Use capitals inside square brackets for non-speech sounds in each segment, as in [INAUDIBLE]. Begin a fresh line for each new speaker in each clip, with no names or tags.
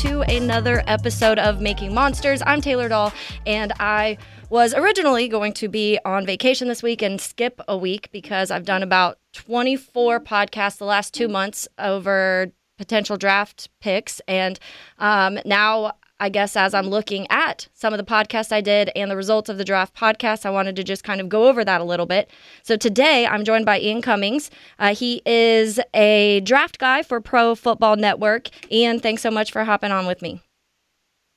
to another episode of Making Monsters. I'm Taylor Doll, and I was originally going to be on vacation this week and skip a week because I've done about 24 podcasts the last two months over potential draft picks. And um, now I guess as I'm looking at some of the podcasts I did and the results of the draft podcast, I wanted to just kind of go over that a little bit. So today I'm joined by Ian Cummings. Uh, he is a draft guy for Pro Football Network. Ian, thanks so much for hopping on with me.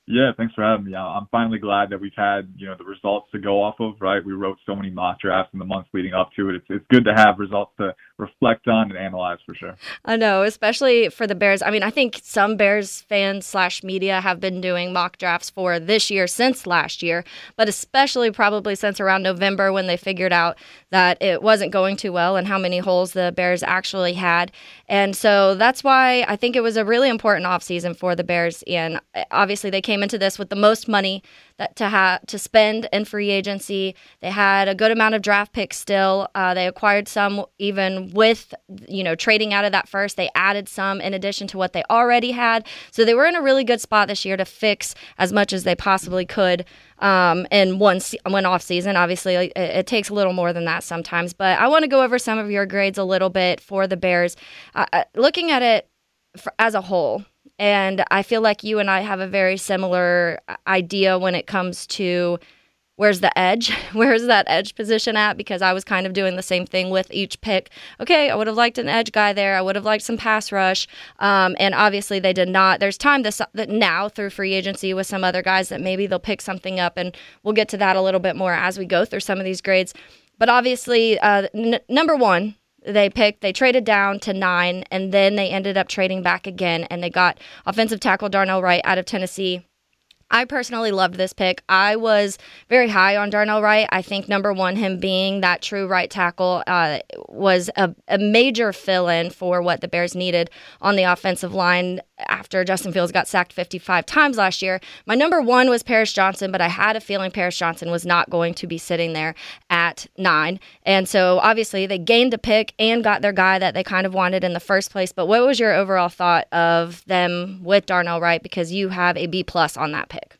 Yeah, thanks for having me. I'm finally glad that we've had, you know, the results to go off of, right? We wrote so many mock drafts in the months leading up to it. It's, it's good to have results to reflect on and analyze for sure.
I know, especially for the Bears. I mean, I think some Bears fans slash media have been doing mock drafts for this year since last year, but especially probably since around November when they figured out that it wasn't going too well and how many holes the Bears actually had. And so that's why I think it was a really important offseason for the Bears. And obviously, they came into this with the most money that to have to spend in free agency. They had a good amount of draft picks still. Uh, they acquired some even with you know trading out of that first. They added some in addition to what they already had. So they were in a really good spot this year to fix as much as they possibly could um, in one one off season. Obviously, it, it, takes a little more than that sometimes. But I want to go over some of your grades a little bit for the Bears. Uh, uh looking at it for, as a whole, and I feel like you and I have a very similar uh, idea when it comes to where's the edge? [LAUGHS] Where's that edge position at? Because I was kind of doing the same thing with each pick. Okay, I would have liked an edge guy there. I would have liked some pass rush. Um, and obviously they did not. There's time this that now through free agency with some other guys that maybe they'll pick something up. And we'll get to that a little bit more as we go through some of these grades. But obviously, uh, n- number one, they picked they traded down to nine and then they ended up trading back again and they got offensive tackle darnell wright out of tennessee I personally loved this pick. I was very high on Darnell Wright. I think number one, him being that true right tackle, uh, was a, a major fill in for what the Bears needed on the offensive line after Justin Fields got sacked 55 times last year. My number one was Paris Johnson, but I had a feeling Paris Johnson was not going to be sitting there at nine. And so obviously they gained a pick and got their guy that they kind of wanted in the first place. But what was your overall thought of them with Darnell Wright? Because you have a B plus on that pick.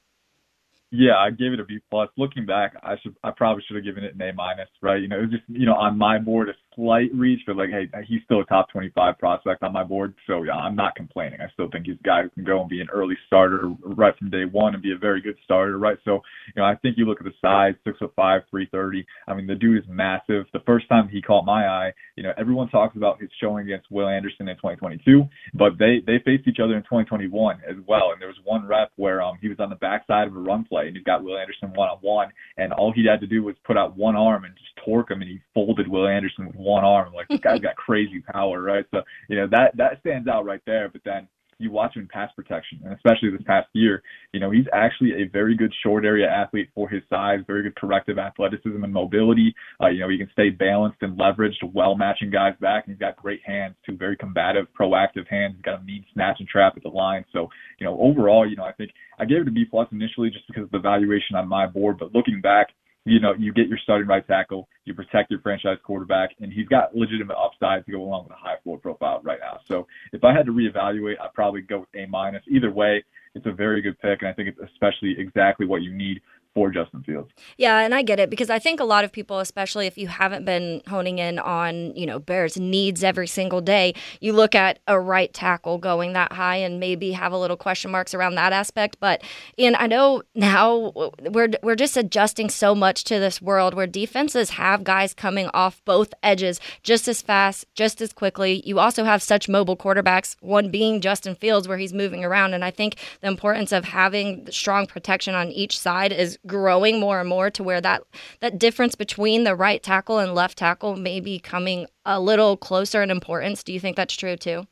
Yeah, I gave it a B plus. Looking back, I should I probably should have given it an A minus, right? You know, it was just you know on my board slight reach, but like hey, he's still a top 25 prospect on my board, so yeah, I'm not complaining. I still think he's a guy who can go and be an early starter right from day one and be a very good starter, right? So you know, I think you look at the size, six foot five, 330. I mean, the dude is massive. The first time he caught my eye, you know, everyone talks about his showing against Will Anderson in 2022, but they they faced each other in 2021 as well, and there was one rep where um he was on the backside of a run play and he's got Will Anderson one on one, and all he had to do was put out one arm and just torque him, and he folded Will Anderson with one arm. Like this guy's [LAUGHS] got crazy power, right? So you know that that stands out right there. But then you watch him in pass protection, and especially this past year, you know, he's actually a very good short area athlete for his size, very good corrective athleticism and mobility. Uh, you know, he can stay balanced and leveraged, well matching guys back, and he's got great hands too, very combative, proactive hands. He's got a mean snatch and trap at the line. So, you know, overall, you know, I think I gave it a B plus initially just because of the valuation on my board, but looking back, you know, you get your starting right tackle, you protect your franchise quarterback, and he's got legitimate upside to go along with a high floor profile right now. So if I had to reevaluate, I'd probably go with A minus. Either way, it's a very good pick, and I think it's especially exactly what you need for Justin Fields.
Yeah, and I get it because I think a lot of people, especially if you haven't been honing in on, you know, Bears needs every single day, you look at a right tackle going that high and maybe have a little question marks around that aspect. But and I know now we're we're just adjusting so much to this world where defenses have guys coming off both edges just as fast, just as quickly. You also have such mobile quarterbacks, one being Justin Fields where he's moving around. And I think the importance of having strong protection on each side is growing more and more to where that that difference between the right tackle and left tackle may be coming a little closer in importance. Do you think that's true too?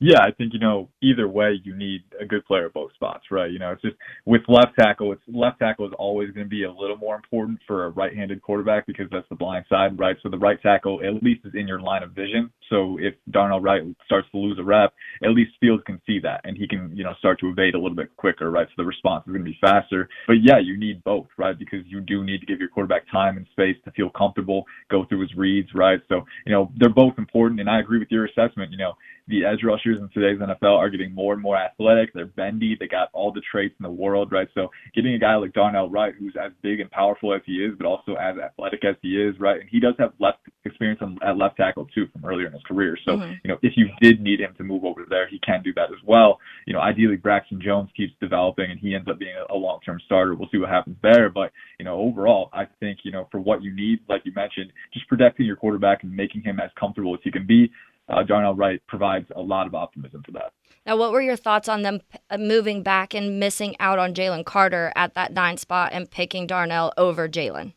Yeah, I think you know either way you need a good player at both spots, right? You know, it's just with left tackle, it's left tackle is always going to be a little more important for a right-handed quarterback because that's the blind side, right? So the right tackle at least is in your line of vision. So if Darnell Wright starts to lose a rep, at least Fields can see that and he can you know start to evade a little bit quicker, right? So the response is going to be faster. But yeah, you need both, right? Because you do need to give your quarterback time and space to feel comfortable, go through his reads, right? So you know they're both important, and I agree with your assessment. You know the edge rushers in today's NFL are getting more and more athletic. They're bendy. They got all the traits in the world, right? So getting a guy like Darnell Wright, who's as big and powerful as he is, but also as athletic as he is, right? And he does have left experience on, at left tackle too from earlier in his career. So mm-hmm. you know, if you did need him to move over there, he can do that as well. You know, ideally Braxton Jones keeps developing and he ends up being a, a long-term starter. We'll see what happens there, but you know, overall, I think you know for what you need, like you mentioned, just protecting your quarterback and making him as comfortable as he can be uh, Darnell Wright provides a lot of optimism for that.
Now, what were your thoughts on them uh, moving back and missing out on Jalen Carter at that nine spot and picking Darnell over Jalen?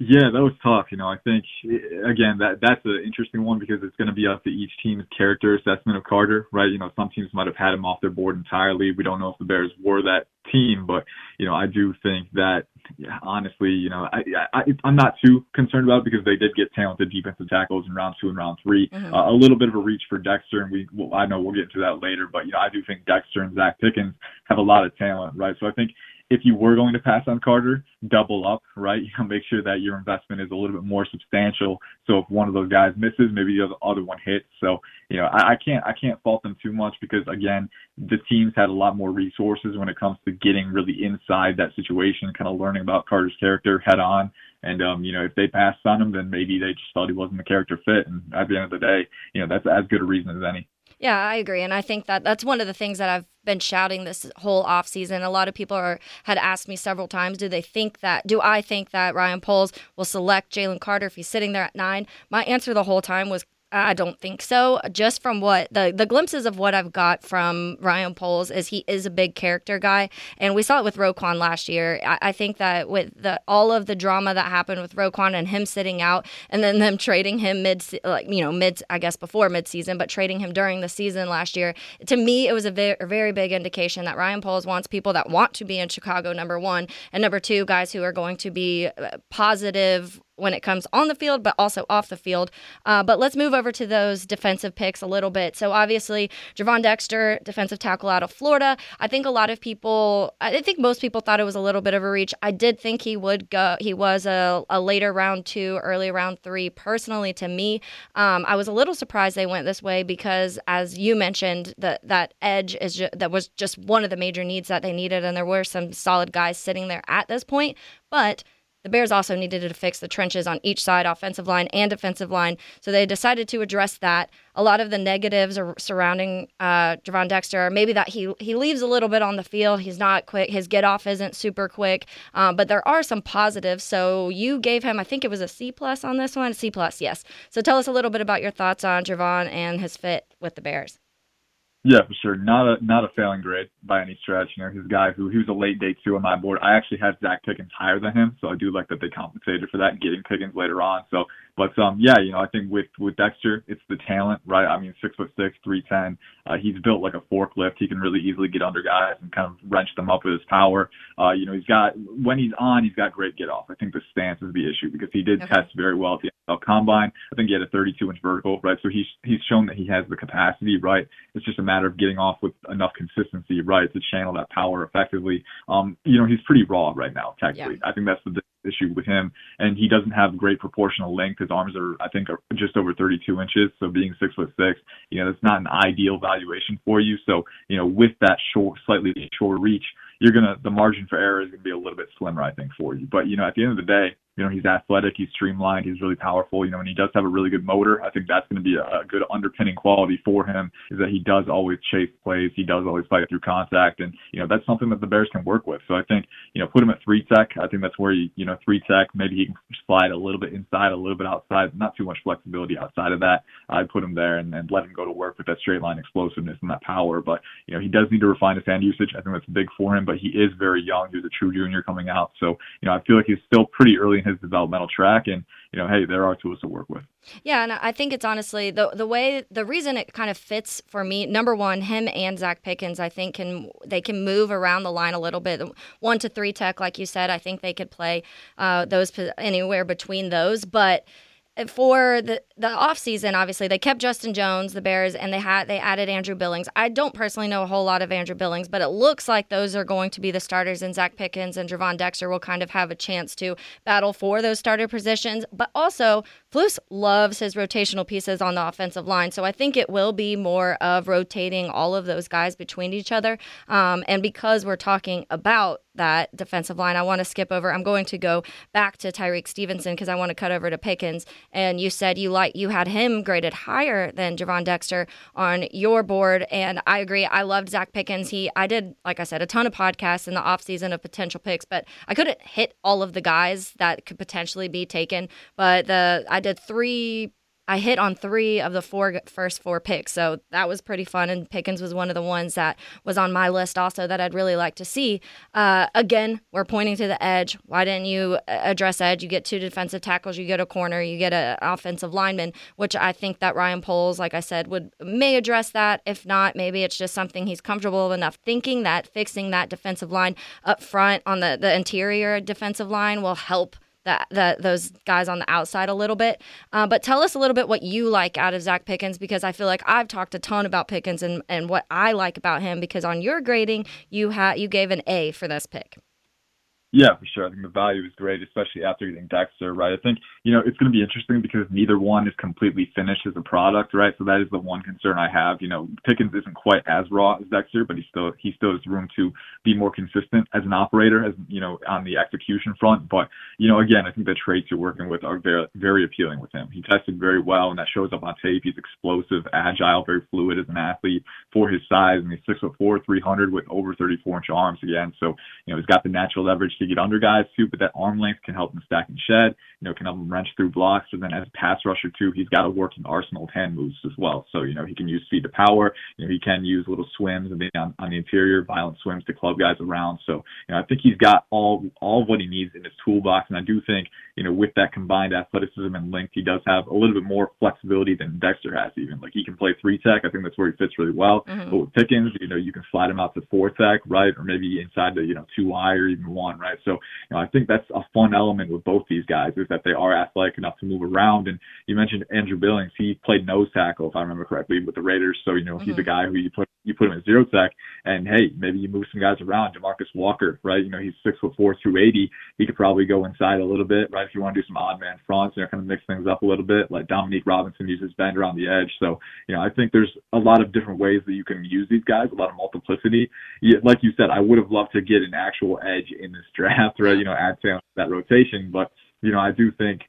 Yeah, that was tough. You know, I think again that that's an interesting one because it's going to be up to each team's character assessment of Carter, right? You know, some teams might have had him off their board entirely. We don't know if the Bears were that team, but you know, I do think that yeah, honestly, you know, I, I I'm not too concerned about it because they did get talented defensive tackles in round two and round 3 mm-hmm. uh, a little bit of a reach for Dexter, and we well, I know we'll get into that later, but you know, I do think Dexter and Zacch Pickens have a lot of talent, right? So I think if you were going to pass on Carter, double up, right? You know, make sure that your investment is a little bit more substantial. So if one of those guys misses, maybe the other one hits. So you know, I, I can't I can't fault them too much because again, the teams had a lot more resources when it comes to getting really inside that situation, kind of learning about Carter's character head on. And um, you know, if they passed on him, then maybe they just thought he wasn't the character fit. And at the end of the day, you know, that's as good a reason as any.
Yeah, I agree, and I think that that's one of the things that I've been shouting this whole off season. A lot of people are had asked me several times, do they think that? Do I think that Ryan Poles will select Jalen Carter if he's sitting there at nine? My answer the whole time was I don't think so. Just from what the the glimpses of what I've got from Ryan Poles is he is a big character guy, and we saw it with Roquan last year. I, I, think that with the all of the drama that happened with Roquan and him sitting out, and then them trading him mid, like you know mid, I guess before mid season, but trading him during the season last year. To me, it was a very, very big indication that Ryan Poles wants people that want to be in Chicago. Number one, and number two, guys who are going to be uh, positive when it comes on the field, but also off the field. Uh, but let's move over to those defensive picks a little bit. So obviously, Gervon Dexter, defensive tackle out of Florida. I think a lot of people, I think most people thought it was a little bit of a reach. I did think he would go. He was a, a later round two, early round three. Personally, to me, um, I was a little surprised they went this way because, as you mentioned, that that edge is ju- that was just one of the major needs that they needed, and there were some solid guys sitting there at this point, but the Bears also needed to fix the trenches on each side, offensive line and defensive line. So they decided to address that. A lot of the negatives are surrounding uh, Gervon Dexter maybe that he he leaves a little bit on the field. He's not quick. His get off isn't super quick. Uh, but there are some positives. So you gave him, I think it was a C plus on this one. C plus, yes. So tell us a little bit about your thoughts on Gervon and his fit with the Bears.
Yeah, for sure. Not a not a failing grade by any stretch. You know, he's a guy who he was a late day two on my board. I actually had Zacch Pickens higher than him, so I do like that they compensated for that, getting Pickens later on. So but um, yeah, you know, I think with with Dexter, it's the talent, right? I mean, six foot six, three ten. Uh, he's built like a forklift. He can really easily get under guys and kind of wrench them up with his power. Uh, you know, he's got when he's on, he's got great get off. I think the stance is the issue because he did okay. test very well at the Combine. I think he had a 32 inch vertical, right? So he's he's shown that he has the capacity, right? It's just a matter of getting off with enough consistency, right, to channel that power effectively. Um, you know, he's pretty raw right now, technically. Yeah. I think that's the issue with him, and he doesn't have great proportional length. His arms are, I think, are just over 32 inches. So being six foot six, you know, that's not an ideal valuation for you. So you know, with that short, slightly short reach, you're gonna the margin for error is gonna be a little bit slimmer, I think, for you. But you know, at the end of the day, you know, he's athletic, he's streamlined, he's really powerful, you know, and he does have a really good motor. I think that's going to be a, good underpinning quality for him is that he does always chase plays, he does always fight through contact, and you know, that's something that the Bears can work with. So I think, you know, put him at three tech. I think that's where you, you know, three tech. Maybe he can slide a little bit inside, a little bit outside, not too much flexibility outside of that. I'd put him there and, and let him go to work with that straight line explosiveness and that power. But you know, he does need to refine his hand usage. I think that's big for him. But he is very young. He's a true junior coming out, so you know, I feel like he's still pretty early in his developmental track. And you know, hey, there are tools to work with.
Yeah, and I think it's honestly the the way the reason it kind of fits for me. Number one, him and Zacch Pickens, I think can they can move around the line a little bit. One to three tech, like you said, I think they could play uh, those anywhere between those, but for the the offseason, obviously they kept Justin Jones, the Bears, and they had they added Andrew Billings. I don't personally know a whole lot of Andrew Billings, but it looks like those are going to be the starters, and Zacch Pickens and Gervon Dexter will kind of have a chance to battle for those starter positions. But also, Flus loves his rotational pieces on the offensive line, so I think it will be more of rotating all of those guys between each other. Um, and because we're talking about that defensive line. I want to skip over. I'm going to go back to Tyrique Stevenson because I want to cut over to Pickens. And you said you like you had him graded higher than Javon Dexter on your board, and I agree. I loved Zacch Pickens. He I did like I said a ton of podcasts in the offseason of potential picks, but I couldn't hit all of the guys that could potentially be taken. But the I did three I hit on three of the four first four picks, so that was pretty fun. And Pickens was one of the ones that was on my list also that I'd really like to see. Uh, again, we're pointing to the edge. Why didn't you uh, address edge? You get two defensive tackles, you get a corner, you get an offensive lineman, which I think that Ryan Poles, like I said, would may address that. If not, maybe it's just something he's comfortable enough thinking that fixing that defensive line up front on the the interior defensive line will help that, that those guys on the outside a little bit. Uh, but tell us a little bit what you like out of Zacch Pickens because I feel like I've talked a ton about Pickens and, and what I like about him because on your grading you had you gave an A for this pick.
Yeah, for sure. I think the value is great, especially after getting Dexter, right? I think, you know, it's going to be interesting because neither one is completely finished as a product, right? So that is the one concern I have. You know, Pickens isn't quite as raw as Dexter, but he still he still has room to be more consistent as an operator, as you know, on the execution front. But you know, again, I think the traits you're working with are very very appealing with him. He tested very well, and that shows up on tape. He's explosive, agile, very fluid as an athlete for his size, and he's six foot four, 300 with over 34 inch arms again. So you know, he's got the natural leverage to get under guys too, but that arm length can help him stack and shed, you know, can help him wrench through blocks. And then as a pass rusher too, he's got a working arsenal of hand moves as well. So, you know, he can use speed to power, you know, he can use little swims and then on, on the interior, violent swims to club guys around. So, you know, I think he's got all all of what he needs in his toolbox. And I do think, you know, with that combined athleticism and length, he does have a little bit more flexibility than Dexter has even. Like he can play three tech. I think that's where he fits really well. Mm-hmm. But with Pickens, you know, you can slide him out to four tech, right? Or maybe inside the, you know, two I or even one, right? So you know, I think that's a fun element with both these guys is that they are athletic enough to move around. And you mentioned Andrew Billings; he played nose tackle, if I remember correctly, with the Raiders. So you know, mm-hmm. he's a guy who you put you put him at zero tech, and hey, maybe you move some guys around. Demarcus Walker, right? You know, he's six foot four, two eighty. He could probably go inside a little bit, right? If you want to do some odd man fronts, you know, kind of mix things up a little bit. Like Dominique Robinson uses bend around the edge. So you know, I think there's a lot of different ways that you can use these guys, a lot of multiplicity. Like you said, I would have loved to get an actual edge in this draft, right? You know, add to that rotation, but you know, I do think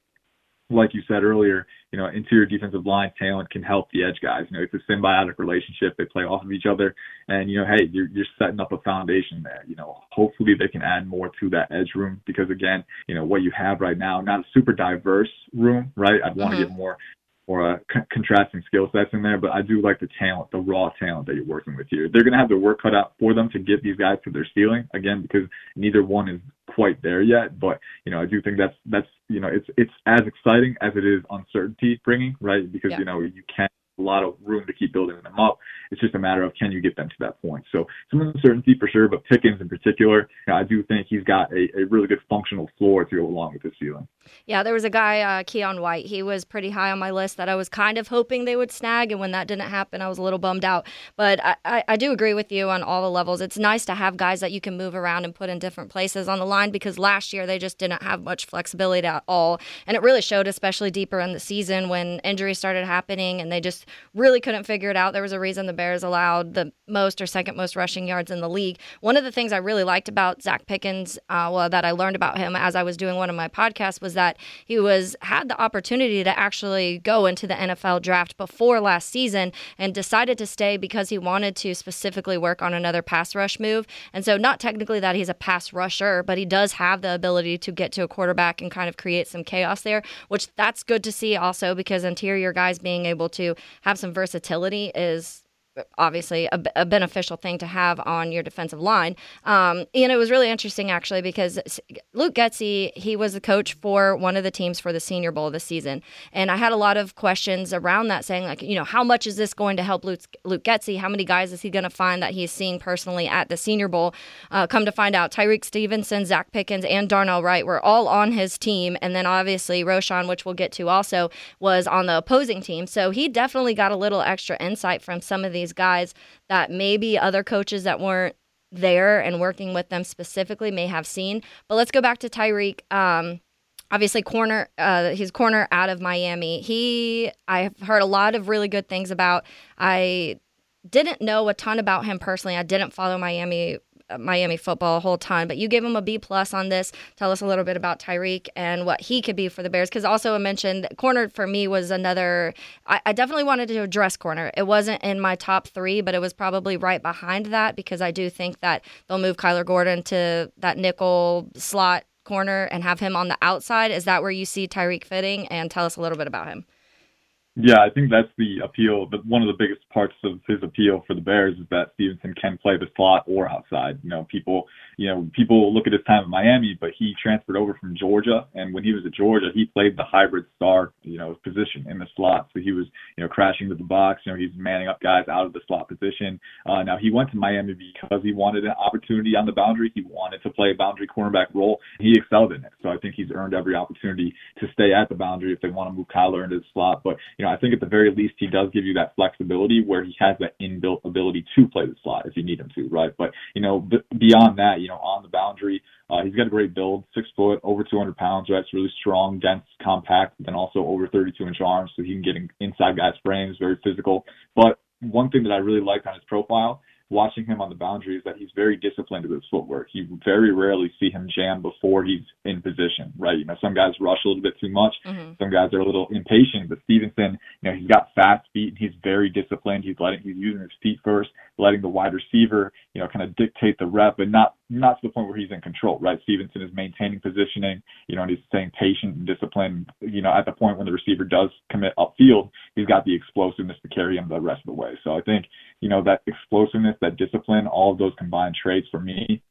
like you said earlier, you know, interior defensive line talent can help the edge guys. You know, it's a symbiotic relationship. They play off of each other, and you know, hey, you're you're setting up a foundation there. You know, hopefully they can add more to that edge room because again, you know, what you have right now, not a super diverse room, right? I'd want to mm-hmm. get more or uh, c- contrasting skill sets in there, but I do like the talent, the raw talent that you're working with here. They're going to have their work cut out for them to get these guys to their ceiling again because neither one is quite there yet. But you know, I do think that's that's you know it's it's as exciting as it is uncertainty bringing, right? Because yeah. you know you can't a lot of room to keep building them up. It's just a matter of can you get them to that point. So some uncertainty for sure, but Pickens in particular, I do think he's got a, a really good functional floor to go along with his ceiling.
Yeah, there was a guy, uh, Keion White. He was pretty high on my list that I was kind of hoping they would snag, and when that didn't happen, I was a little bummed out. But I, I, I do agree with you on all the levels. It's nice to have guys that you can move around and put in different places on the line because last year they just didn't have much flexibility at all, and it really showed, especially deeper in the season when injuries started happening, and they just Really couldn't figure it out. There was a reason the Bears allowed the most or second most rushing yards in the league. One of the things I really liked about Zacch Pickens, uh, well, that I learned about him as I was doing one of my podcasts, was that he was had the opportunity to actually go into the NFL draft before last season and decided to stay because he wanted to specifically work on another pass rush move. And so, not technically that he's a pass rusher, but he does have the ability to get to a quarterback and kind of create some chaos there, which that's good to see also because interior guys being able to have some versatility is obviously a, a, beneficial thing to have on your defensive line. Um, and it was really interesting actually because Luke Getsy, he was the coach for one of the teams for the Senior Bowl this season, and I had a lot of questions around that, saying like, you know, how much is this going to help Luke, Luke Getsy? How many guys is he going to find that he's seeing personally at the Senior Bowl? Uh, come to find out, Tyrique Stevenson, Zacch Pickens, and Darnell Wright were all on his team, and then obviously Roschon, which we'll get to also, was on the opposing team. So he definitely got a little extra insight from some of these these guys that maybe other coaches that weren't there and working with them specifically may have seen. But let's go back to Tyrique. Um, obviously, corner, uh, he's corner out of Miami. He, I've heard a lot of really good things about. I didn't know a ton about him personally. I didn't follow Miami Uh, Miami football a whole ton, but you gave him a B plus on this. Tell us a little bit about Tyrique and what he could be for the Bears. Because also I mentioned corner for me was another. I, I, definitely wanted to address corner. It wasn't in my top three, but it was probably right behind that because I do think that they'll move Kyler Gordon to that nickel slot corner and have him on the outside. Is that where you see Tyrique fitting? And tell us a little bit about him.
Yeah, I think that's the appeal. But one of the biggest parts of his appeal for the Bears is that Stevenson can play the slot or outside. You know, people, you know, people look at his time at Miami, but he transferred over from Georgia, and when he was at Georgia, he played the hybrid star, you know, position in the slot. So he was, you know, crashing to the box. You know, he's manning up guys out of the slot position. Uh, now he went to Miami because he wanted an opportunity on the boundary. He wanted to play a boundary cornerback role. He excelled in it. So I think he's earned every opportunity to stay at the boundary if they want to move Kyler into the slot. But you know, I think at the very least he does give you that flexibility where he has that inbuilt ability to play the slot if you need him to, right? But you know, b- beyond that, you know, on the boundary, uh, he's got a great build, six foot, over 200 pounds, right? It's really strong, dense, compact, and also over 32 inch arms, so he can get in, inside guys' frames, very physical. But one thing that I really liked on his profile watching him on the boundaries that he's very disciplined with his footwork. You very rarely see him jam before he's in position, right? You know, some guys rush a little bit too much. Mm-hmm. Some guys are a little impatient, but Stevenson, you know, he's got fast feet and he's very disciplined. He's letting, he's using his feet first, letting the wide receiver, you know, kind of dictate the rep, but not, not to the point where he's in control, right? Stevenson is maintaining positioning, you know, and he's staying patient and disciplined, you know, at the point when the receiver does commit upfield, he's got the explosiveness to carry him the rest of the way. So I think, you know, that explosiveness, that discipline, all of those combined traits for me,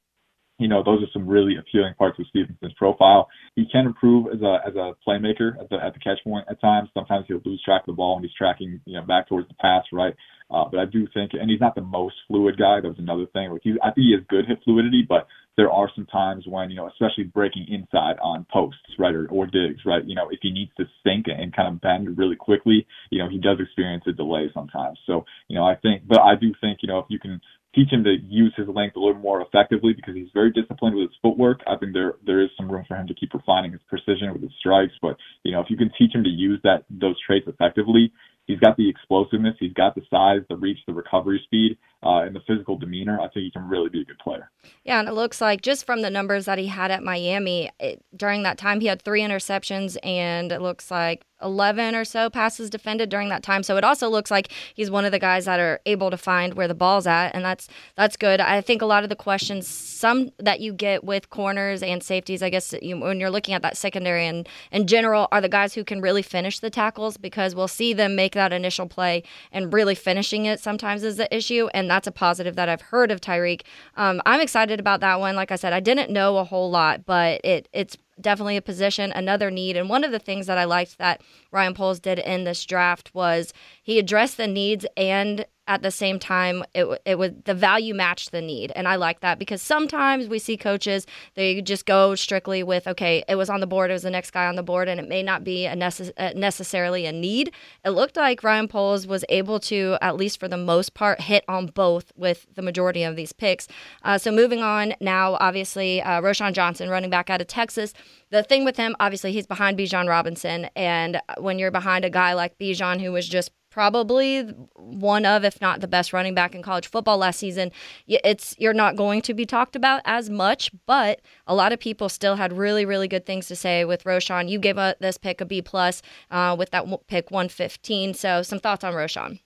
you know, those are some really appealing parts of Stevenson's profile. He can improve as a as a playmaker at the at the catch point at times. Sometimes he'll lose track of the ball when he's tracking, you know, back towards the pass, right? Uh, but I do think, and he's not the most fluid guy. That was another thing. Like he's, I think he has good hit fluidity, but there are some times when, you know, especially breaking inside on posts, right, or, or digs, right. You know, if he needs to sink and kind of bend really quickly, you know, he does experience a delay sometimes. So, you know, I think, but I do think, you know, if you can teach him to use his length a little more effectively because he's very disciplined with his footwork. I think there there is some room for him to keep refining his precision with his strikes. But you know, if you can teach him to use that those traits effectively, he's got the explosiveness, he's got the size, the reach, the recovery speed, uh, and the physical demeanor. I think he can really be a good player.
Yeah, and it looks like just from the numbers that he had at Miami it, during that time, he had three interceptions, and it looks like 11 or so passes defended during that time. So it also looks like he's one of the guys that are able to find where the ball's at, and that's that's good. I think a lot of the questions, some that you get with corners and safeties, I guess you, when you're looking at that secondary and in general, are the guys who can really finish the tackles because we'll see them make that initial play and really finishing it sometimes is the issue, and that's a positive that I've heard of Tyrique. Um, I'm excited about that one. Like I said, I didn't know a whole lot, but it it's definitely a position, another need. And one of the things that I liked that Ryan Poles did in this draft was he addressed the needs and at the same time it it was the value matched the need. And I like that because sometimes we see coaches they just go strictly with okay it was on the board it was the next guy on the board and it may not be a necess- necessarily a need. It looked like Ryan Poles was able to at least for the most part hit on both with the majority of these picks. Uh, so moving on now obviously uh, Roschon Johnson running back out of Texas. The thing with him obviously he's behind Bijan Robinson. And when you're behind a guy like Bijan who was just probably one of, if not the best running back in college football last season. It's you're not going to be talked about as much, but a lot of people still had really, really good things to say with Roschon. You gave a, this pick a B plus uh, with that pick 115. So some thoughts on Roschon.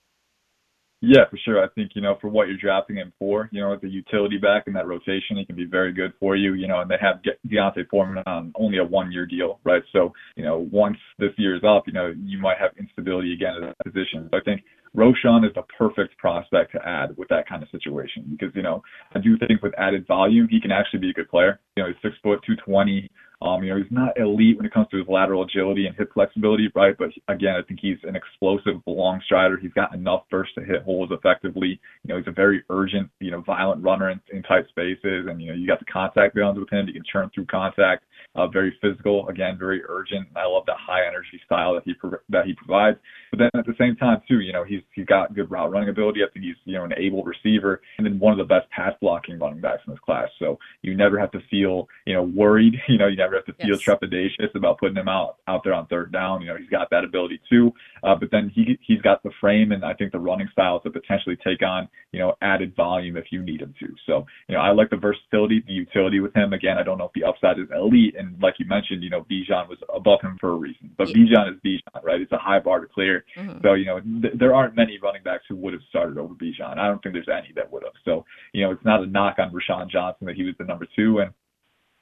Yeah, for sure. I think, you know, for what you're drafting him for, you know, as a utility back in that rotation, he can be very good for you, you know, and they have D'Onta Foreman on only a one year deal, right? So, you know, once this year is up, you know, you might have instability again at that position. So I think Roschon is the perfect prospect to add with that kind of situation because, you know, I do think with added volume, he can actually be a good player. You know, he's six foot, 220, um, you know, he's not elite when it comes to his lateral agility and hip flexibility, right? But again, I think he's an explosive long strider. He's got enough burst to hit holes effectively. You know, he's a very urgent, you know, violent runner in, in tight spaces. And, you know, you got the contact balance with him. He can churn through contact. Uh, very physical, again, very urgent. And I love that high energy style that he that he provides. But then at the same time, too, you know, he's he's got good route running ability. I think he's you know an able receiver, and then one of the best pass blocking running backs in this class. So you never have to feel you know worried. [LAUGHS] You know, you never have to feel yes. trepidatious about putting him out out there on third down. You know, he's got that ability too. Uh, but then he he's got the frame and I think the running style to potentially take on you know added volume if you need him to. So you know, I like the versatility, the utility with him. Again, I don't know if the upside is elite, and like you mentioned, you know, Bijan was above him for a reason. But yeah. Bijan is Bijan, right? It's a high bar to clear. Mm-hmm. So you know, th- there aren't many running backs who would have started over Bijan. I don't think there's any that would have. So you know, it's not a knock on Roschon Johnson that he was the number two and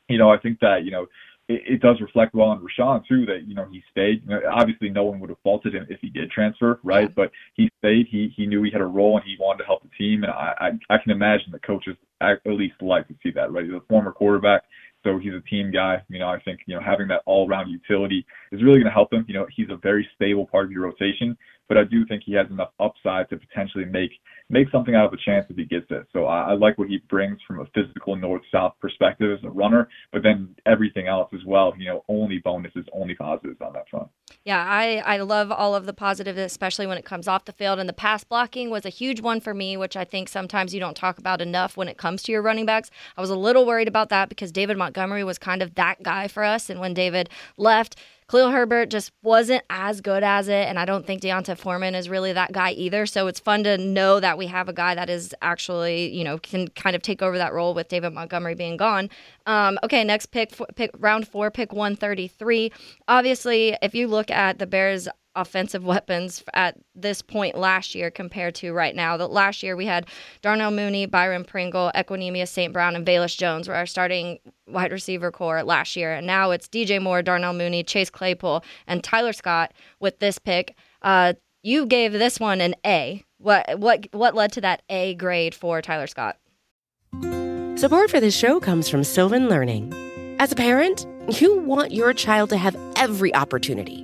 you know, I think that, you know, it, it does reflect well on Roschon too that, you know, he stayed. You know, obviously no one would have faulted him if he did transfer, right? But he stayed. He he knew he had a role and he wanted to help the team. And I I, I can imagine the coaches at least like to see that, right? He's a former quarterback. So he's a team guy. You know, I think, you know, having that all around utility is really going to help him. You know, he's a very stable part of your rotation but I do think he has enough upside to potentially make make something out of a chance if he gets it. So I, I like what he brings from a physical north-south perspective as a runner, but then everything else as well. You know, only bonuses, only positives on that front.
Yeah, I I love all of the positives, especially when it comes off the field. And the pass blocking was a huge one for me, which I think sometimes you don't talk about enough when it comes to your running backs. I was a little worried about that because David Montgomery was kind of that guy for us, and when David left Khalil Herbert just wasn't as good as it, and I don't think D'Onta Foreman is really that guy either. So it's fun to know that we have a guy that is actually, you know, can kind of take over that role with David Montgomery being gone. Um, okay, next pick, pick round four, pick 133. Obviously, if you look at the Bears' offensive weapons at this point last year compared to right now. That last year we had Darnell Mooney, Byron Pringle, Equanimeous St. Brown, and Velus Jones were our starting wide receiver core last year. And now it's DJ Moore, Darnell Mooney, Chase Claypool, and Tyler Scott with this pick. Uh, you gave this one an A. What what what led to that A grade for Tyler Scott?
Support for this show comes from Sylvan Learning. As a parent, you want your child to have every opportunity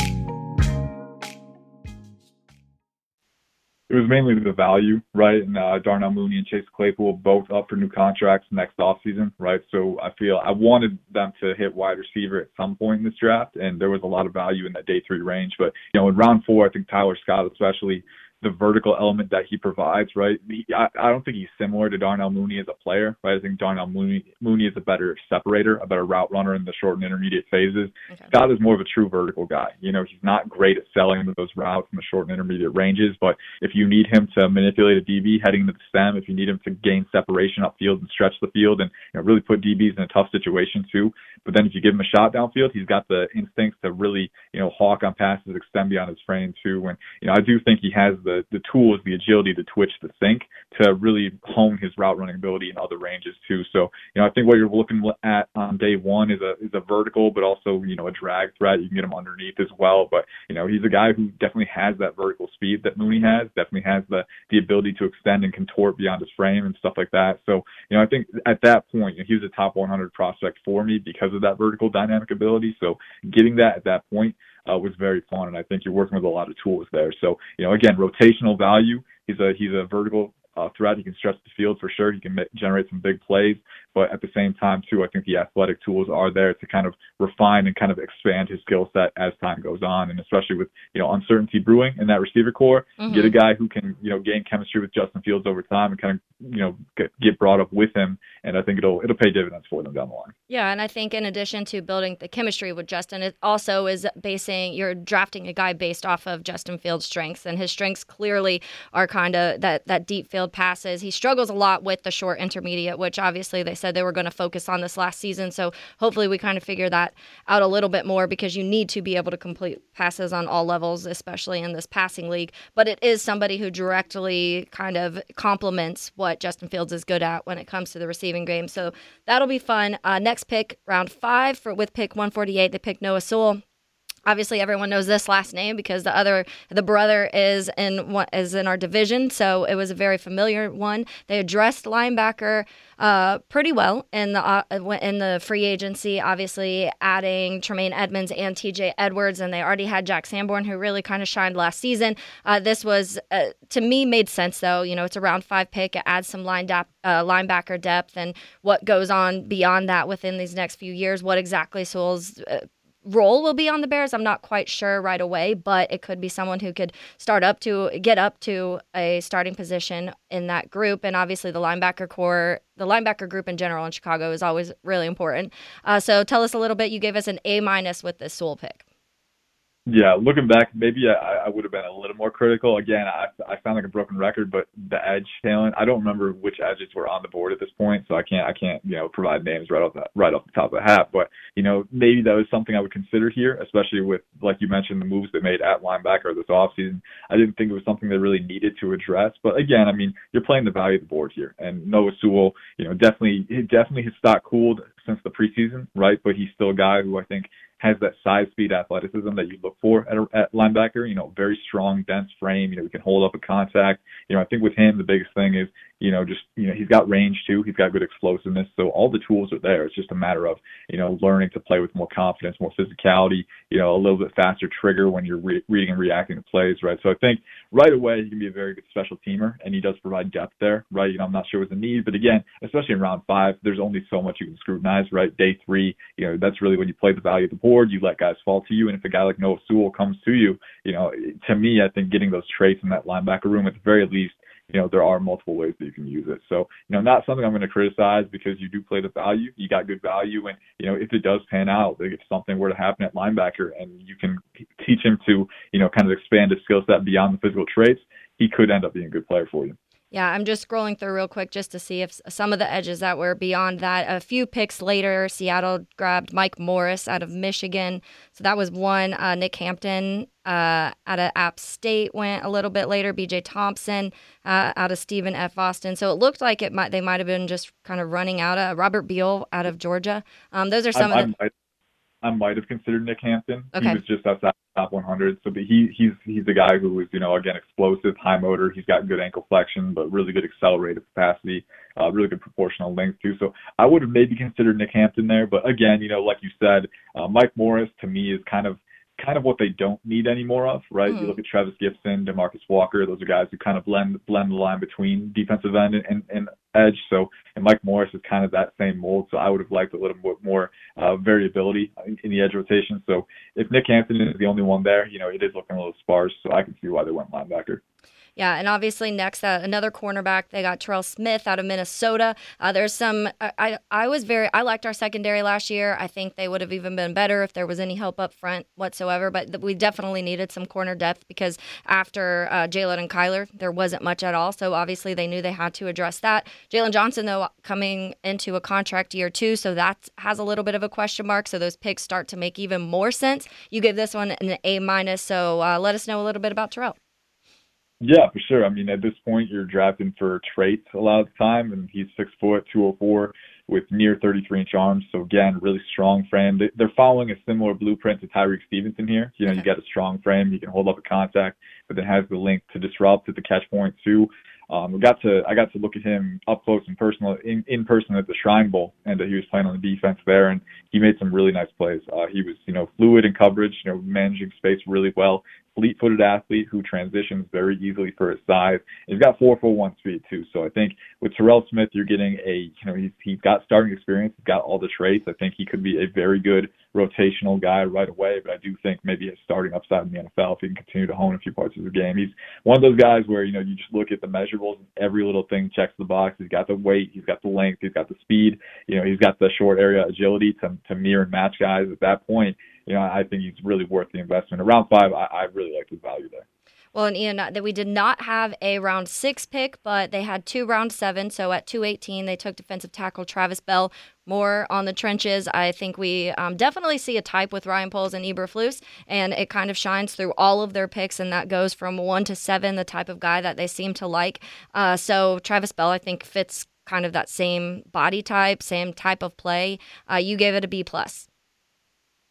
It was mainly the value, right? And uh, Darnell Mooney and Chase Claypool both up for new contracts next offseason, right? So I feel I wanted them to hit wide receiver at some point in this draft, and there was a lot of value in that day three range. But you know, in round four, I think Tyler Scott especially the vertical element that he provides, right? He, I, I don't think he's similar to Darnell Mooney as a player, right? I think Darnell Mooney, Mooney is a better separator, a better route runner in the short and intermediate phases. Okay. Scott is more of a true vertical guy. You know, he's not great at selling those routes in the short and intermediate ranges, but if you need him to manipulate a DB heading to the stem, if you need him to gain separation upfield and stretch the field and you know, really put DBs in a tough situation too, but then if you give him a shot downfield, he's got the instincts to really, you know, hawk on passes, extend beyond his frame too. And, you know, I do think he has the, the tools, the agility, the twitch, the think to really hone his route running ability in other ranges too. So, you know, I think what you're looking at on day one is a, is a vertical, but also, you know, a drag threat. You can get him underneath as well. But, you know, he's a guy who definitely has that vertical speed that Mooney has, definitely has the, the ability to extend and contort beyond his frame and stuff like that. So, you know, I think at that point, you know, he was a top 100 prospect for me because of that vertical dynamic ability. So getting that at that point uh, was very fun, and I think you're working with a lot of tools there. So you know, again, rotational value. He's a he's a vertical uh, threat. He can stretch the field for sure. He can generate some big plays, but at the same time, too, I think the athletic tools are there to kind of refine and kind of expand his skill set as time goes on. And especially with you know uncertainty brewing in that receiver core, mm-hmm. get a guy who can you know gain chemistry with Justin Fields over time and kind of you know get, get brought up with him. And I think it'll it'll pay dividends for them down the line.
Yeah, and I think in addition to building the chemistry with Justin, it also is basing you're drafting a guy based off of Justin Fields' strengths, and his strengths clearly are kind of that that deep field passes. He struggles a lot with the short intermediate, which obviously they said they were going to focus on this last season. So hopefully we kind of figure that out a little bit more because you need to be able to complete passes on all levels, especially in this passing league. But it is somebody who directly kind of complements what Justin Fields is good at when it comes to the receiving game. So that'll be fun. Uh, next pick, round five for with pick 148, they pick Noah Sewell obviously everyone knows this last name because the other the brother is in what is in our division so it was a very familiar one. They addressed linebacker uh, pretty well in the uh, in the free agency obviously adding Tremaine Edmunds and TJ Edwards and they already had Jack Sanborn who really kind of shined last season. Uh, this was uh, to me made sense though. You know it's a round five pick. It adds some line depth, uh, linebacker depth and what goes on beyond that within these next few years. What exactly Sewell's uh, role will be on the Bears. I'm not quite sure right away, but it could be someone who could start up to get up to a starting position in that group. And obviously, the linebacker core, the linebacker group in general in Chicago is always really important. Uh, so tell us a little bit. You gave us an A minus with this Sewell pick.
Yeah, looking back, maybe I, I would have been a little more critical. Again, I, I sound like a broken record, but the edge talent, I don't remember which edges were on the board at this point, so I can't, I can't, you know, provide names right off the right off the top of the hat. But you know, maybe that was something I would consider here, especially with, like you mentioned, the moves they made at linebacker this offseason. I didn't think it was something they really needed to address. But again, I mean, you're playing the value of the board here, and Noah Sewell, you know, definitely, definitely his stock cooled since the preseason, right? But he's still a guy who I think has that size, speed, athleticism that you look for at, a, at linebacker. You know, very strong, dense frame. You know, he can hold up a contact. You know, I think with him the biggest thing is you know, just, you know, he's got range too. He's got good explosiveness. So all the tools are there. It's just a matter of, you know, learning to play with more confidence, more physicality, you know, a little bit faster trigger when you're re- reading and reacting to plays, right? So I think right away he can be a very good special teamer and he does provide depth there, right? You know, I'm not sure what the need, but again, especially in round five, there's only so much you can scrutinize, right? Day three, you know, that's really when you play the value of the board. You let guys fall to you. And if a guy like Noah Sewell comes to you, you know, to me, I think getting those traits in that linebacker room at the very least you know, there are multiple ways that you can use it. So, you know, not something I'm going to criticize because you do play the value. You got good value. And, you know, if it does pan out, if something were to happen at linebacker and you can teach him to, you know, kind of expand his skill set beyond the physical traits, he could end up being a good player for you.
Yeah, I'm just scrolling through real quick just to see if some of the edges that were beyond that. A few picks later, Seattle grabbed Mike Morris out of Michigan. So that was one. Uh, Nick Hampton uh, out of App State went a little bit later. BJ Thompson uh, out of Stephen F. Austin. So it looked like it might they might have been just kind of running out of Robert Beal out of Georgia. Um, those are some I, of the.
I, might have considered Nick Hampton.
Okay.
He was just outside the top 100. So, but he he's he's a guy who is you know again explosive, high motor. He's got good ankle flexion, but really good accelerated capacity, uh, really good proportional length too. So I would have maybe considered Nick Hampton there, but again, you know, like you said, uh, Mike Morris to me is kind of kind of what they don't need any more of, right?
Mm.
You look at Trevis Gipson, Demarcus Walker; those are guys who kind of blend blend the line between defensive end and, and, and edge. So, and Mike Morris is kind of that same mold. So, I would have liked a little bit more uh, variability in, in the edge rotation. So, if Nick Hampton is the only one there, you know, it is looking a little sparse. So, I can see why they went linebacker.
Yeah, and obviously next uh, another cornerback. They got Terrell Smith out of Minnesota. Uh, there's some. I, I was very. I liked our secondary last year. I think they would have even been better if there was any help up front whatsoever. But we definitely needed some corner depth because after uh, Jaylon and Kyler, there wasn't much at all. So obviously they knew they had to address that. Jaylon Johnson though coming into a contract year two, so that has a little bit of a question mark. So those picks start to make even more sense. You give this one an A minus. So uh, let us know a little bit about Terrell.
Yeah, for sure. I mean, at this point, you're drafting for traits a lot of the time, and he's six foot, 204, with near 33 inch arms. So again, really strong frame. They're following a similar blueprint to Tyrique Stevenson here. You know, you got a strong frame, you can hold up a contact, but then has the length to disrupt at the catch point too. Um, we got to I got to look at him up close and personal in, in person at the Shrine Bowl, and uh, he was playing on the defense there, and he made some really nice plays. Uh, he was you know fluid in coverage, you know managing space really well fleet-footed athlete who transitions very easily for his size. He's got four four one speed too. So I think with Terrell Smith, you're getting a you know he's he's got starting experience, he's got all the traits. I think he could be a very good rotational guy right away. But I do think maybe his starting upside in the NFL if he can continue to hone a few parts of the game. He's one of those guys where you know you just look at the measurables, and every little thing checks the box. He's got the weight, he's got the length, he's got the speed. You know he's got the short area agility to to mirror and match guys at that point you know, I think he's really worth the investment. Around five, I, I really like his value there.
Well, and Ian, that we did not have a round six pick, but they had two round seven. So at 218, they took defensive tackle Travis Bell. More on the trenches. I think we um, definitely see a type with Ryan Poles and Eberflus, and it kind of shines through all of their picks, and that goes from one to seven, the type of guy that they seem to like. Uh, so Travis Bell, I think, fits kind of that same body type, same type of play. Uh, you gave it a B plus.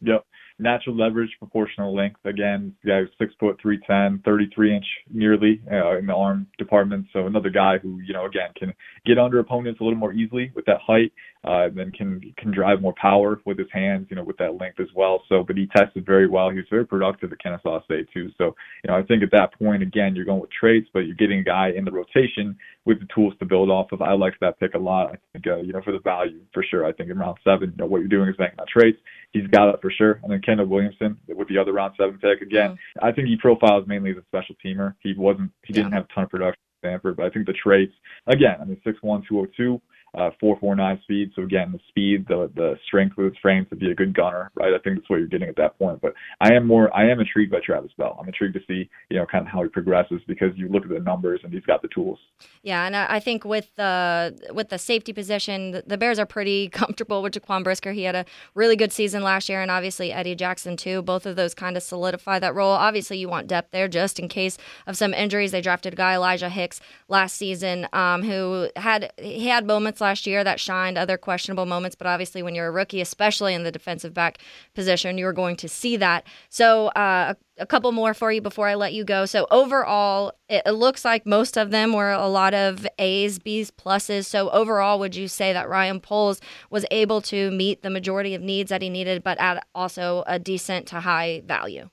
Yep natural leverage, proportional length. Again, guy six foot, three ten, 33 inch nearly uh, in the arm department. So another guy who, you know, again can get under opponents a little more easily with that height, uh, then can can drive more power with his hands, you know, with that length as well. So, but he tested very well. He was very productive at Kennesaw State too. So, you know, I think at that point, again, you're going with traits, but you're getting a guy in the rotation with the tools to build off of. I like that pick a lot. I think, uh, you know, for the value for sure. I think in round seven, you know, what you're doing is making that traits. He's got it for sure. And then Kendall Williamson with the other round seven pick. Again, mm-hmm. I think he profiles mainly as a special teamer. He wasn't, he didn't have a ton of production at Stanford, but I think the traits, again, I mean, six one two oh two 449 speed. So again, the speed, the the strength of his frame to be a good gunner, right? I think that's what you're getting at that point. But I am more, I am intrigued by Travis Bell. I'm intrigued to see, you know, kind of how he progresses because you look at the numbers and he's got the tools.
Yeah, and I think with the with the safety position, the Bears are pretty [LAUGHS] comfortable with Jaquan Brisker. He had a really good season last year, and obviously Eddie Jackson too. Both of those kind of solidify that role. Obviously, you want depth there just in case of some injuries. They drafted a guy Elijah Hicks last season, um, who had he had moments last year that shined, other questionable moments, but obviously when you're a rookie, especially in the defensive back position, you're going to see that. So uh, a, a couple more for you before I let you go. So overall, it, it looks like most of them were a lot of A's, B's, pluses. So overall, would you say that Ryan Poles was able to meet the majority of needs that he needed, but at also a decent to high value?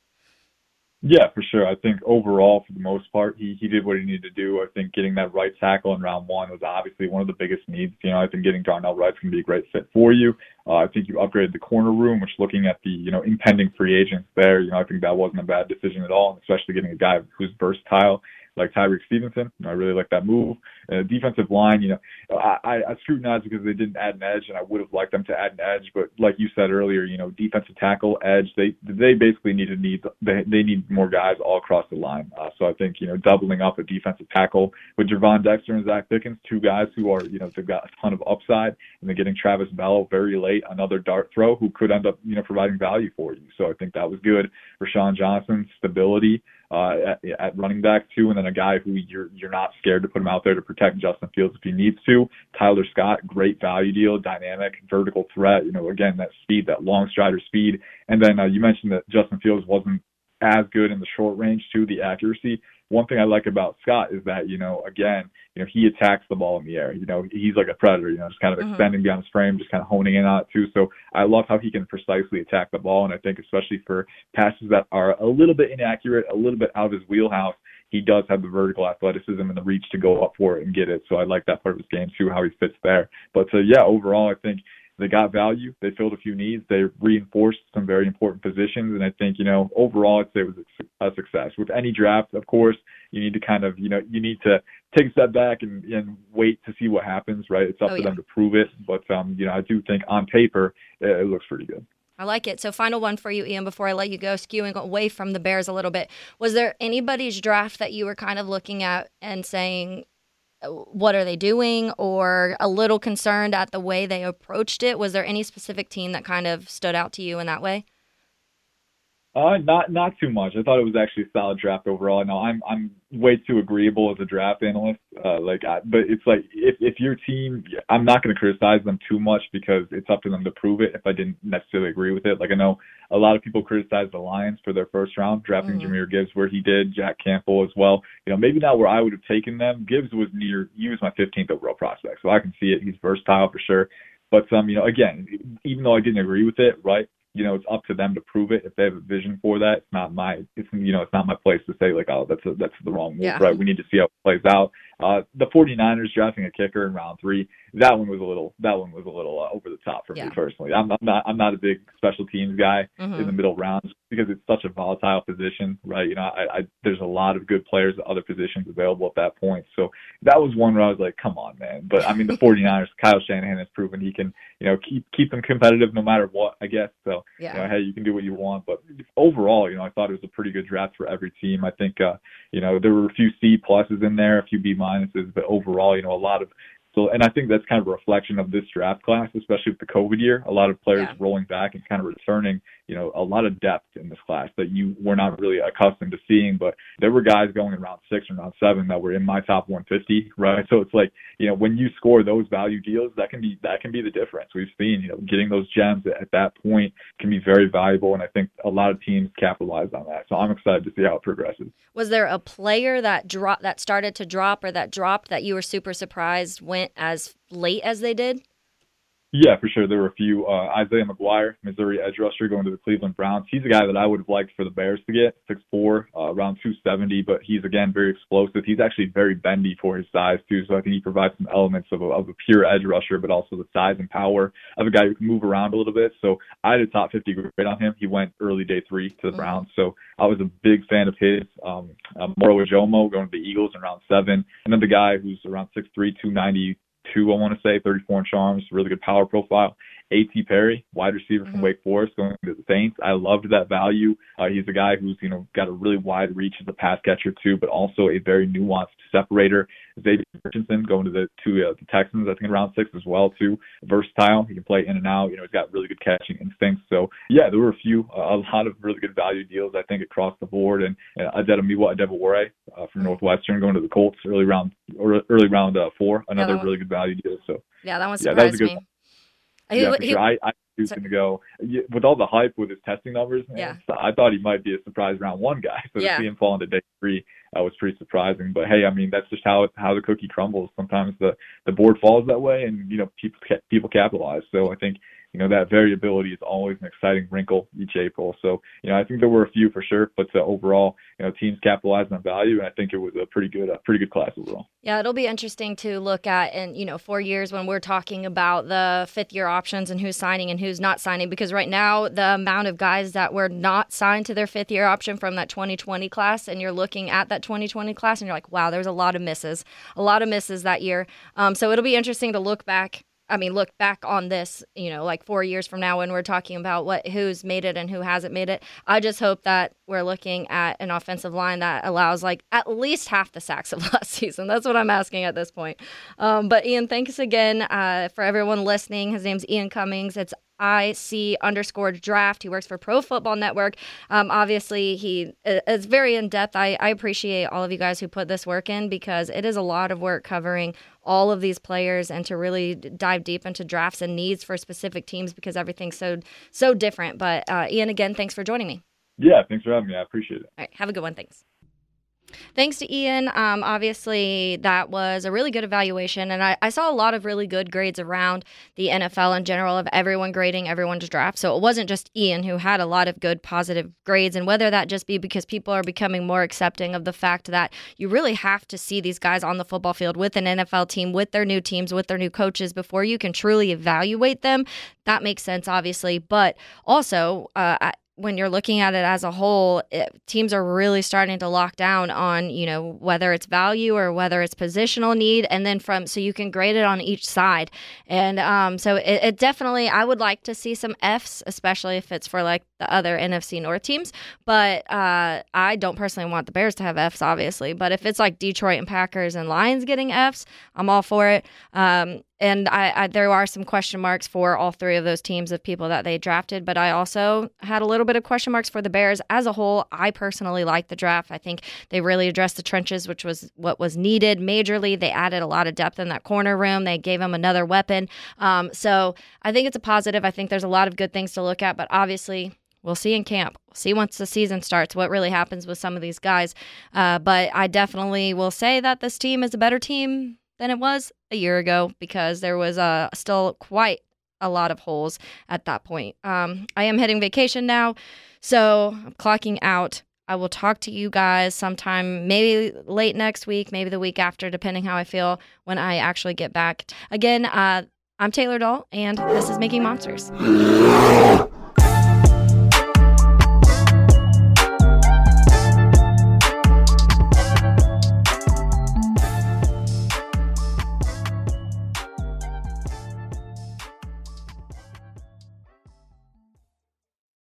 Yeah, for sure. I think overall, for the most part, he he did what he needed to do. I think getting that right tackle in round one was obviously one of the biggest needs. You know, I think getting Darnell Wright's going to be a great fit for you. Uh, I think you upgraded the corner room, which looking at the you know impending free agents there, you know, I think that wasn't a bad decision at all, especially getting a guy who's versatile like Tyrique Stevenson. I really like that move. Uh, defensive line, you know, I, I scrutinized because they didn't add an edge, and I would have liked them to add an edge. But like you said earlier, you know, defensive tackle, edge, they they basically need to need they they need more guys all across the line. Uh, so I think you know doubling up a defensive tackle with Gervon Dexter and Zacch Pickens, two guys who are you know they've got a ton of upside, and then getting Travis Bell very late, another dart throw who could end up you know providing value for you. So I think that was good. Roschon Johnson, stability uh, at, at running back too, and then a guy who you're you're not scared to put him out there to protect Justin Fields if he needs to. Tyler Scott, great value deal, dynamic, vertical threat. You know, again that speed, that long strider speed, and then uh, you mentioned that Justin Fields wasn't as good in the short range too, the accuracy. One thing I like about Scott is that, you know, again, you know, he attacks the ball in the air. You know, he's like a predator, you know, just kind of mm-hmm. extending beyond his frame, just kind of honing in on it too. So I love how he can precisely attack the ball. And I think especially for passes that are a little bit inaccurate, a little bit out of his wheelhouse, he does have the vertical athleticism and the reach to go up for it and get it. So I like that part of his game too, how he fits there. But so yeah, overall, I think they got value. They filled a few needs. They reinforced some very important positions. And I think, you know, overall, I'd say it was a success. With any draft, of course, you need to kind of, you know, you need to take a step back and, and wait to see what happens, right? It's up oh, to yeah. them to prove it. But, um, you know, I do think on paper, it, it looks pretty good.
I like it. So, final one for you, Ian, before I let you go, skewing away from the Bears a little bit. Was there anybody's draft that you were kind of looking at and saying, what are they doing or a little concerned at the way they approached it? Was there any specific team that kind of stood out to you in that way
uh, not not too much. I thought it was actually a solid draft overall. No, I'm I'm way too agreeable as a draft analyst. Uh, like, I, but it's like if if your team, I'm not going to criticize them too much because it's up to them to prove it. If I didn't necessarily agree with it, like I know a lot of people criticize the Lions for their first round drafting mm-hmm. Jahmyr Gibbs where he did, Jack Campbell as well. You know, maybe not where I would have taken them. Gibbs was near. He was my 15th overall prospect, so I can see it. He's versatile for sure. But um, you know, again, even though I didn't agree with it, right? You know, it's up to them to prove it if they have a vision for that. It's not my, it's you know, it's not my place to say like, oh, that's a, that's the wrong move, yeah. right? We need to see how it plays out. Uh, the 49ers drafting a kicker in round three, that one was a little, that one was a little uh, over the top for yeah. me personally. I'm, I'm, not, I'm not a big special teams guy mm-hmm. in the middle rounds because it's such a volatile position, right? You know, I, I, there's a lot of good players at other positions available at that point. So that was one where I was like, come on, man. But I mean, the [LAUGHS] 49ers, Kyle Shanahan has proven he can, you know, keep, keep them competitive no matter what, I guess. So, yeah. you know, hey, you can do what you want. But overall, you know, I thought it was a pretty good draft for every team. I think, uh, you know, there were a few C pluses in there, a few B minuses, but overall, you know, a lot of so, and I think that's kind of a reflection of this draft class, especially with the COVID year. A lot of players yeah. rolling back and kind of returning, you know, a lot of depth in this class that you were not really accustomed to seeing. But there were guys going in round six and round seven that were in my top 150, right? So it's like, you know, when you score those value deals, that can be that can be the difference. We've seen, you know, getting those gems at that point can be very valuable, and I think a lot of teams capitalize on that. So I'm excited to see how it progresses.
Was there a player that dropped that started to drop or that dropped that you were super surprised went as late as they did?
Yeah, for sure. There were a few. Uh, Isaiah McGuire, Missouri edge rusher, going to the Cleveland Browns. He's a guy that I would have liked for the Bears to get, 6'4", uh, around 270, but he's, again, very explosive. He's actually very bendy for his size, too, so I think he provides some elements of a, of a pure edge rusher, but also the size and power of a guy who can move around a little bit. So I had a top 50 grade on him. He went early day three to the. Browns, so I was a big fan of his. Um, um, Moro Ojomo going to the Eagles in round seven, the guy who's around 6'3", 290, two, I want to say, 34 inch arms, really good power profile. A.T. Perry, wide receiver from mm-hmm. Wake Forest, going to the Saints. I loved that value. Uh, he's a guy who's you know got a really wide reach as a pass catcher too, but also a very nuanced separator. Xavier Richardson going to the to uh, the Texans, I think in round six as well too. Versatile, he can play in and out. You know, he's got really good catching instincts. So yeah, there were a few, uh, a lot of really good value deals I think across the board. And uh, Adetomiwa Adebawore uh, from mm-hmm. Northwestern going to the Colts early round or early round uh, four, another yeah, really good value deal. So
yeah, that one surprised yeah, that was a good, me.
Yeah, for sure. I, I was going to go with all the hype with his testing numbers. Man, yeah. So I thought he might be a surprise round one guy. [LAUGHS] So yeah. to see him fall into day three uh, was pretty surprising. But hey, I mean that's just how how the cookie crumbles. Sometimes the the board falls that way, and you know people people capitalize. So I think you know that variability is always an exciting wrinkle each April. So you know I think there were a few for sure, but uh, overall you know teams capitalized on value, and I think it was a pretty good a pretty good class overall.
Yeah, it'll be interesting to look at in you know four years when we're talking about the fifth year options and who's signing and who's not signing because right now the amount of guys that were not signed to their fifth year option from that 2020 class and you're looking at that 2020 class and you're like wow there's a lot of misses a lot of misses that year um, so it'll be interesting to look back I mean, look back on this, you know, like four years from now when we're talking about what who's made it and who hasn't made it. I just hope that we're looking at an offensive line that allows like at least half the sacks of [LAUGHS] last season. That's what I'm asking at this point. Um, but Ian, thanks again uh, for everyone listening. His name's Ian Cummings. It's IC underscore draft. He works for Pro Football Network. Um, obviously, he is very in depth. I, I appreciate all of you guys who put this work in because it is a lot of work covering all of these players and to really dive deep into drafts and needs for specific teams because everything's so so different. But uh, Ian, again, thanks for joining me.
Yeah, thanks for having me. I appreciate it.
All right, have a good one. Thanks. Thanks to Ian. Um, obviously, that was a really good evaluation, and I, I, saw a lot of really good grades around the NFL in general of everyone grading everyone's draft. So it wasn't just Ian who had a lot of good positive grades, and whether that just be because people are becoming more accepting of the fact that you really have to see these guys on the football field with an NFL team, with their new teams, with their new coaches before you can truly evaluate them. That makes sense, obviously, but also uh, when you're looking at it as a whole, it, teams are really starting to lock down on, you know, whether it's value or whether it's positional need. And then from, so you can grade it on each side. And um, so it, it definitely, I would like to see some Fs, especially if it's for like the other NFC North teams. But uh, I don't personally want the Bears to have Fs, obviously. But if it's like Detroit and Packers and Lions getting Fs, I'm all for it. Um, and I, I, there are some question marks for all three of those teams of people that they drafted but i also had a little bit of question marks for the bears as a whole. I personally like the draft. I think they really addressed the trenches which was what was needed majorly. They added a lot of depth in that corner room. They gave them another weapon. Um, so i think it's a positive. I think there's a lot of good things to look at but obviously We'll see in camp. We'll see once the season starts what really happens with some of these guys. Uh, but I definitely will say that this team is a better team than it was a year ago because there was uh, still quite a lot of holes at that point. Um, I am heading vacation now, so I'm clocking out. I will talk to you guys sometime, maybe late next week, maybe the week after, depending how I feel when I actually get back. Again, uh, I'm Taylor Doll, and this is Making Monsters. [LAUGHS]